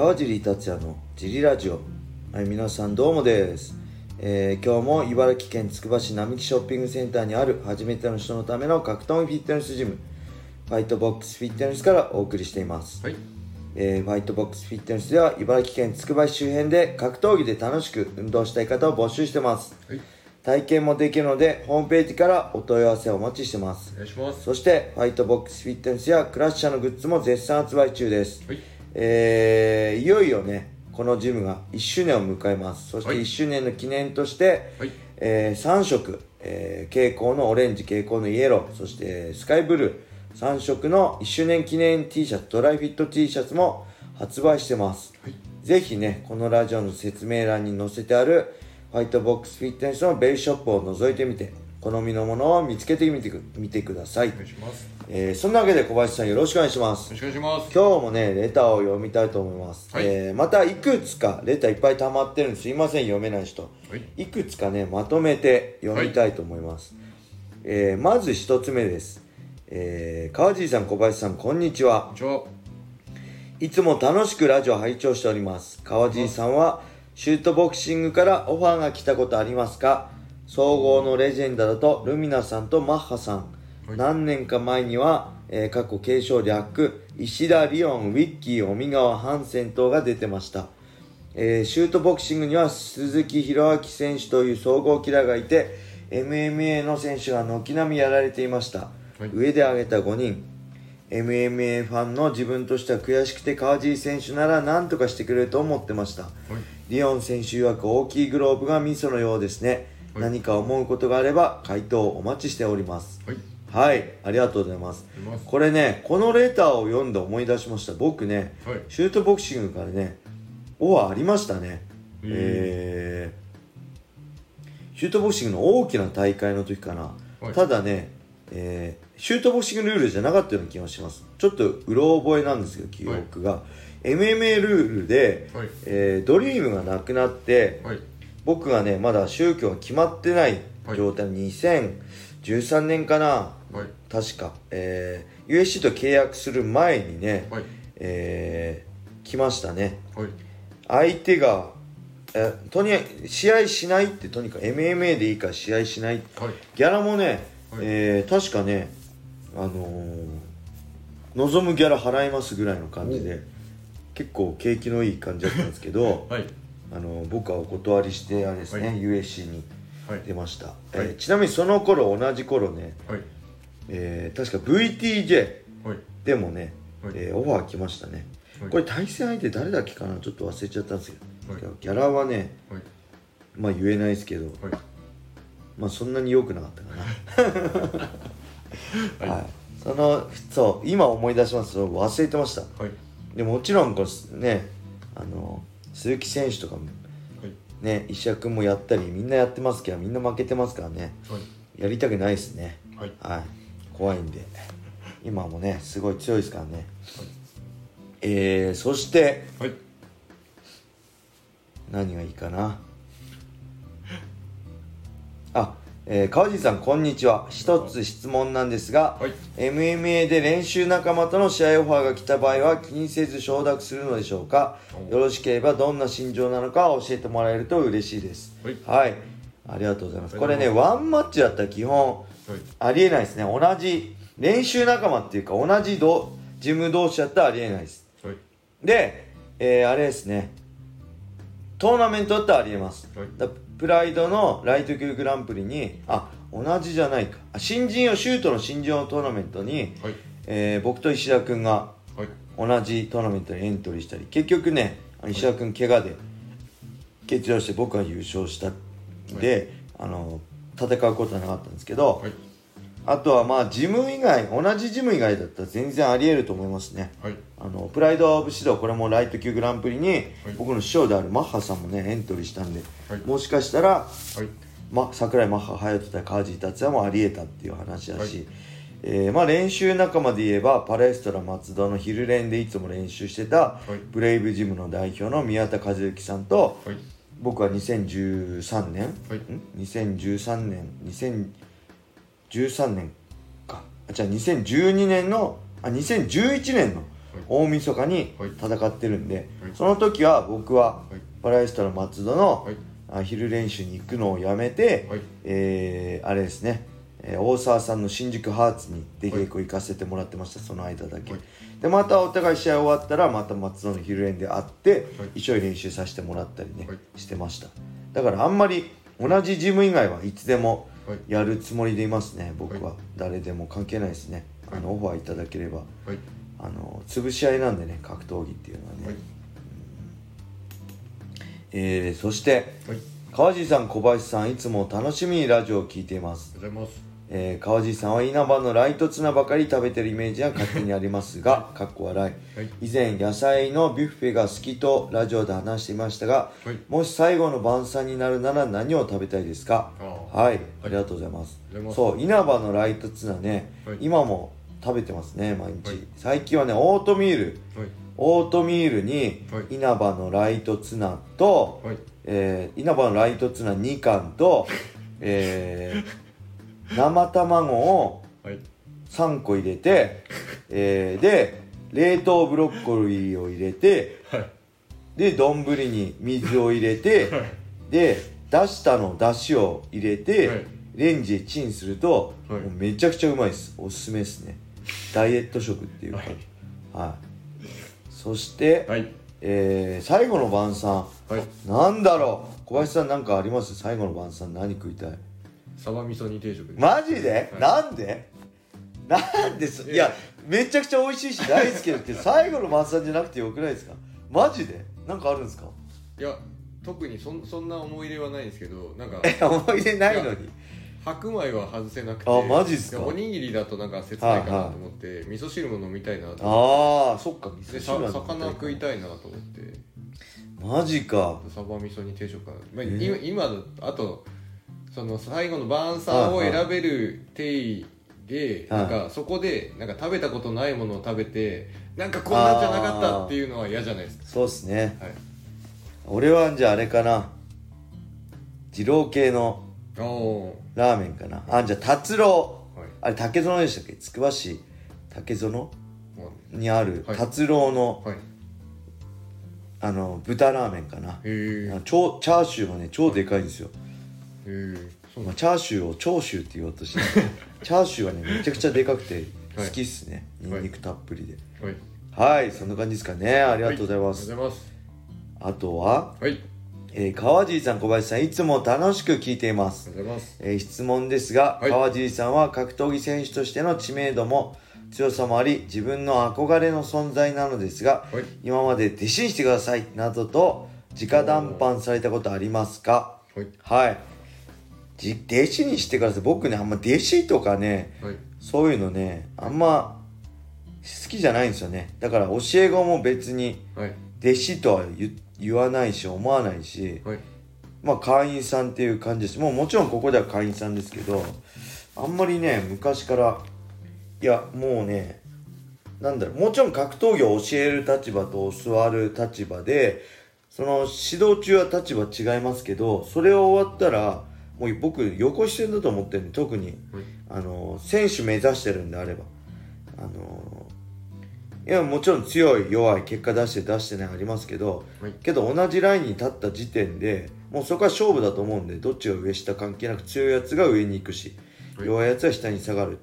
川尻達也のジリラジオ。はい皆さんどうもです、えー今日も茨城県つくば市並木ショッピングセンターにある初めての人のための格闘技フィットネスジムファイトボックスフィットネスからお送りしています、はい。えーファイトボックスフィットネスでは茨城県つくば市周辺で格闘技で楽しく運動したい方を募集してます。はい。体験もできるのでホームページからお問い合わせをお待ちしてます。お願いします。そしてファイトボックスフィットネスやクラッシャーのグッズも絶賛発売中です、はいえーいよいよねこのジムが1周年を迎えます。そしてはい。1周年の記念として、はい。え3色、えー蛍光のオレンジ蛍光のイエローそしてスカイブルー3色の1周年記念 T シャツドライフィット T シャツも発売してます、はい。ぜひねこのラジオの説明欄に載せてあるファイトボックスフィットネスのベースショップを覗いてみて好みのものを見つけてみてくみてください。お、願いします。よえーそんなわけで小林さんよろしくお願いします。ろしくお願いします。今日もねレターを読みたいと思います、はい。えーまたいくつかレターいっぱい溜まってるんです。いません読めない人。はい。いくつかねまとめて読みたいと思います、えーまず一つ目です、えー川尻さん小林さんこんにちは。こんにちは。いつも楽しくラジオ拝聴しております。川尻さんはシュートボクシングからオファーが来たことありますか？総合のレジェンドだとルミナさんとマッハさん、はい何年か前には、えー過去敬称略石田リオンウィッキー小見川ハンセン等が出てました、えーシュートボクシングには鈴木宏明選手という総合キラーがいて MMA の選手が軒並みやられていました、はい。上で挙げた5人。MMA ファンの自分としては悔しくて川尻選手なら何とかしてくれると思ってました。はい。リオン選手曰く大きいグローブがミソのようですね、はい。何か思うことがあれば回答をお待ちしております。はいはいありがとうございます。これねこのレターを読んで思い出しました。僕ね、はい。シュートボクシングからねオファーありましたね。えーシュートボクシングの大きな大会の時かな、はい。ただね、えーシュートボクシングルールじゃなかったような気がします。ちょっとうろ覚えなんですけど記憶が、MMA ルールで、はい。えードリームがなくなってはい。僕がねまだ宗教が決まってない状態、2013年かな。はい。確か、えー USC と契約する前にね、はい。えー来ましたね。はい。相手がえとに試合しないってとにかく MMA でいいから試合しない。はい。ギャラもね、はい。えー確かねあのー望むギャラ払いますぐらいの感じで結構景気のいい感じだったんですけど はい。あの僕はお断りしてあれですね、はい。USC にはい出ました、い。えーちなみにその頃同じ頃ね、はい。えー確か VTJ はい。でもね、はい。えーオファー来ましたね、はい。これ対戦相手誰だっけかな？ちょっと忘れちゃったんですけど、はい。ギャラはねはい。まあ言えないですけど。はい。まあそんなに良くなかったかな。はい。はい、そのそう今思い出します。と忘れてました。はい。でもちろんこうねあの鈴木選手とかもはいね石田君もやったりみんなやってますけどみんな負けてますからね。はい。やりたくないですね。はい。はい。怖いんで。今もねすごい強いですからね。えー、そしてはい。何がいいかなえー、川尻さんこんにちは。一つ質問なんですが、はい。MMA で練習仲間との試合オファーが来た場合は気にせず承諾するのでしょうか？お。よろしければどんな心情なのか教えてもらえると嬉しいです。はい。ありがとうございます。あこれねワンマッチだったら基本はい。ありえないですね。同じ練習仲間っていうか同じどジム同士だったらありえないです。はい。で、えーあれですね。トーナメントだったらありえます、はい。だプライドのライト級グランプリにあ同じじゃないか。あ新人をシュートの新人王トーナメントに、はい。えー僕と石田君がはい。同じトーナメントにエントリーしたり結局ね石田君怪我で欠場して僕が優勝したんで、あの戦うことはなかったんですけど、はいあとはまあジム以外同じジム以外だったら全然ありえると思いますね。はい。あのプライド・オブ・シドこれもライト級グランプリに、僕の師匠であるマッハさんもねエントリーしたんで、はい。もしかしたら、はい。ま、桜井マッハ隼人対川尻達也もありえたっていう話だし、はい。えーまあ、練習仲間で言えばパレストラ松戸の昼練でいつも練習してた、はい。ブレイブジムの代表の宮田和之さんとはい。僕は2013年、はい。ん？2013年2013年か。あじゃあ2012年のあ2011年の大晦日にはい。戦ってるんで、はい。その時は僕ははい。パラエストの松戸の、昼練習に行くのをやめて、はい。えーあれですね、えー大沢さんの新宿ハーツに出稽古行かせてもらってましたその間だけ、はい。でまたお互い試合終わったらまた松戸の昼練で会って、はい。一緒に練習させてもらったりね、はい。してました。だからあんまり同じジム以外はいつでもはいやるつもりでいますね僕は、はい誰でも関係ないですね。あのオファーいただければ。はい。あの潰し合いなんでね格闘技っていうのはね、はい。えーそしてはい。川地さん小林さんいつも楽しみにラジオを聞いています、ありがとうございます。えー川地さんは稲葉のライトツナばかり食べてるイメージが勝手にありますがかっこ笑い。はい。以前野菜のビュッフェが好きとラジオで話していましたが、はい。もし最後の晩餐になるなら何を食べたいですか？あーはいありがとうございます。そう稲葉のライトツナね、はい。今も食べてますね毎日、はい。最近はねオートミール。はい。オートミールにはい。稲葉のライトツナと、はい。えー稲葉のライトツナ2缶と、えー生卵をはい。3個入れて、えーで冷凍ブロッコリーを入れてはい。で丼に水を入れて、はい。で出したの出汁を入れて、はい。レンジでチンすると、はい。もうめちゃくちゃうまいです。おすすめですね。ダイエット食っていうか。はい。はい、そして、はい。えー最後の晩餐。はい。なんだろう。小林さんなんかあります？最後の晩餐。何食いたい？サバ味噌煮定食マジで、はい。なんで？なんですいや。めちゃくちゃ美味しいし大好きですけど最後の晩餐じゃなくてよくないですか？マジで？なんかあるんですか？いや特にそんそんな思い入れはないんですけどなんかえ思い出ないのに？白米は外せなくてあマジっすか？でおにぎりだとなんか切ないかなと思って、味噌汁も飲みたいなと思っああそっか味てで噌汁魚食いいたいなと思って。マジか。サバ味噌煮定食かな、まあえー。今今だあとその最後の晩餐を選べる定義で、はいなんかそこでなんか食べたことないものを食べてなんかこんなんじゃなかったっていうのは嫌じゃないですか。そうっすね。はい俺はじゃああれかな。二郎系のラーメンかな。あじゃあ達郎。ーはい。あれ竹園でしたっけ？つくば市。竹園まにあるはい。達郎の、あはい。あの豚ラーメンかな。超チャーシューもね超でかいんですよ、まあ、チャーシューを長州って言おうとして チャーシューはねめちゃくちゃでかくて好きっすね、はいニンニクたっぷりで。はい。はい、そんな感じですかね。ありがとうございます、あとは、はい。えー川尻さん小林さんいつも楽しく聞いています。ありがとうございます。えー質問ですが、はい。川尻さんは格闘技選手としての知名度も強さもあり自分の憧れの存在なのですが、はい。今まで弟子にしてくださいなどと直談判されたことありますか？はい。はい。じ弟子にしてください。僕ねあんま弟子とかねはい。そういうのねあんま好きじゃないんですよね。だから教え子も別にはい。弟子とは言言わないし思わないしはい。まあ会員さんっていう感じです。もうもちろんここでは会員さんですけどあんまりね昔からいやもうねなんだろうもちろん格闘技を教える立場と教わる立場でその指導中は立場違いますけどそれを終わったらもう僕横視線だと思ってるんで特に。はい。あの選手目指してるんであれば。あのいやもちろん強い弱い結果出して出してないありますけど、はい。けど同じラインに立った時点でもうそこは勝負だと思うんでどっちが上下関係なく強いやつが上に行くし、はい。弱いやつは下に下がる。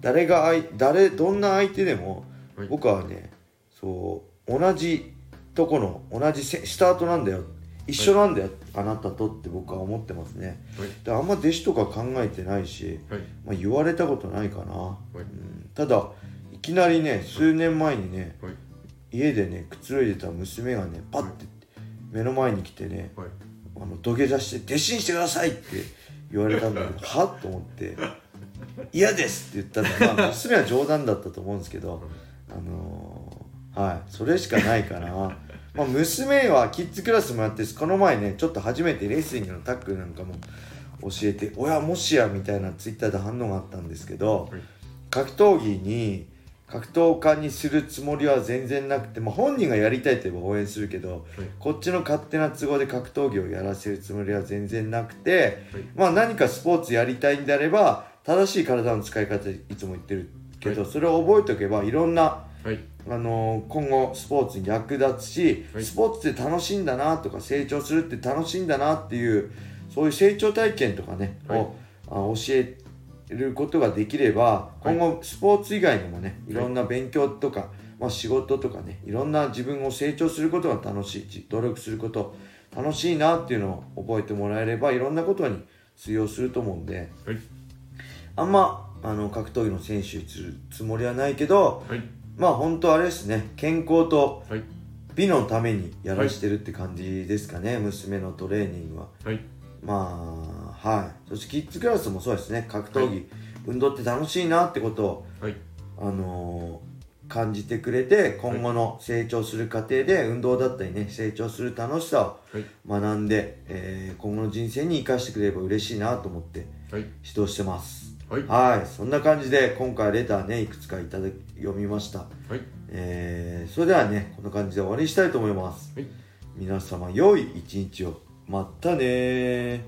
誰が相誰どんな相手でも、はい。僕はねそう同じとこの同じせスタートなんだよ。一緒なんだよ、あなたとって僕は思ってますね。はい。であんま弟子とか考えてないし、はい。まあ、言われたことないかな、はい。うん。ただいきなりね数年前にねはい家でねくつろいでた娘がねパッて目の前に来てねはいあの土下座して「弟子にしてください!」って言われたんだけど はっと思って「嫌です!」って言ったんだまあ 娘は冗談だったと思うんですけどあのーはいそれしかないかなまあ娘はキッズクラスもやってこの前ねちょっと初めてレスリングのタックルなんかも教えて「親もしや」みたいなツイッターで反応があったんですけど、はい格闘技に格闘家にするつもりは全然なくて、まあ、本人がやりたいと言えば応援するけど、はい。こっちの勝手な都合で格闘技をやらせるつもりは全然なくて、はい。まあ何かスポーツやりたいんであれば正しい体の使い方いつも言ってるけど、はい。それを覚えておけばいろんなはい。あの今後スポーツに役立つし、はい。スポーツって楽しいんだなとか成長するって楽しいんだなっていうそういう成長体験とかね、はいをあ教えることができれば今後スポーツ以外にもねい。ろんな勉強とか、まあ、仕事とかねいろんな自分を成長することが楽しいし努力すること楽しいなっていうのを覚えてもらえればいろんなことに通用すると思うんではい。あんまあの格闘技の選手にするつもりはないけどはい。まあ本当あれですね健康とはい。美のためにやらしてるって感じですかね、娘のトレーニングは。はいまあはい。そしてキッズクラスもそうですね。格闘技、運動って楽しいなってことをはい。あのー感じてくれて今後の成長する過程で運動だったりね成長する楽しさはい。を学んで、えー今後の人生に生かしてくれれば嬉しいなと思ってはい。指導してます。はい。はい。そんな感じで今回レターねいくつかいただき読みました。はい。えーそれではねこんな感じで終わりにしたいと思います。はい。皆様良い一日をまたね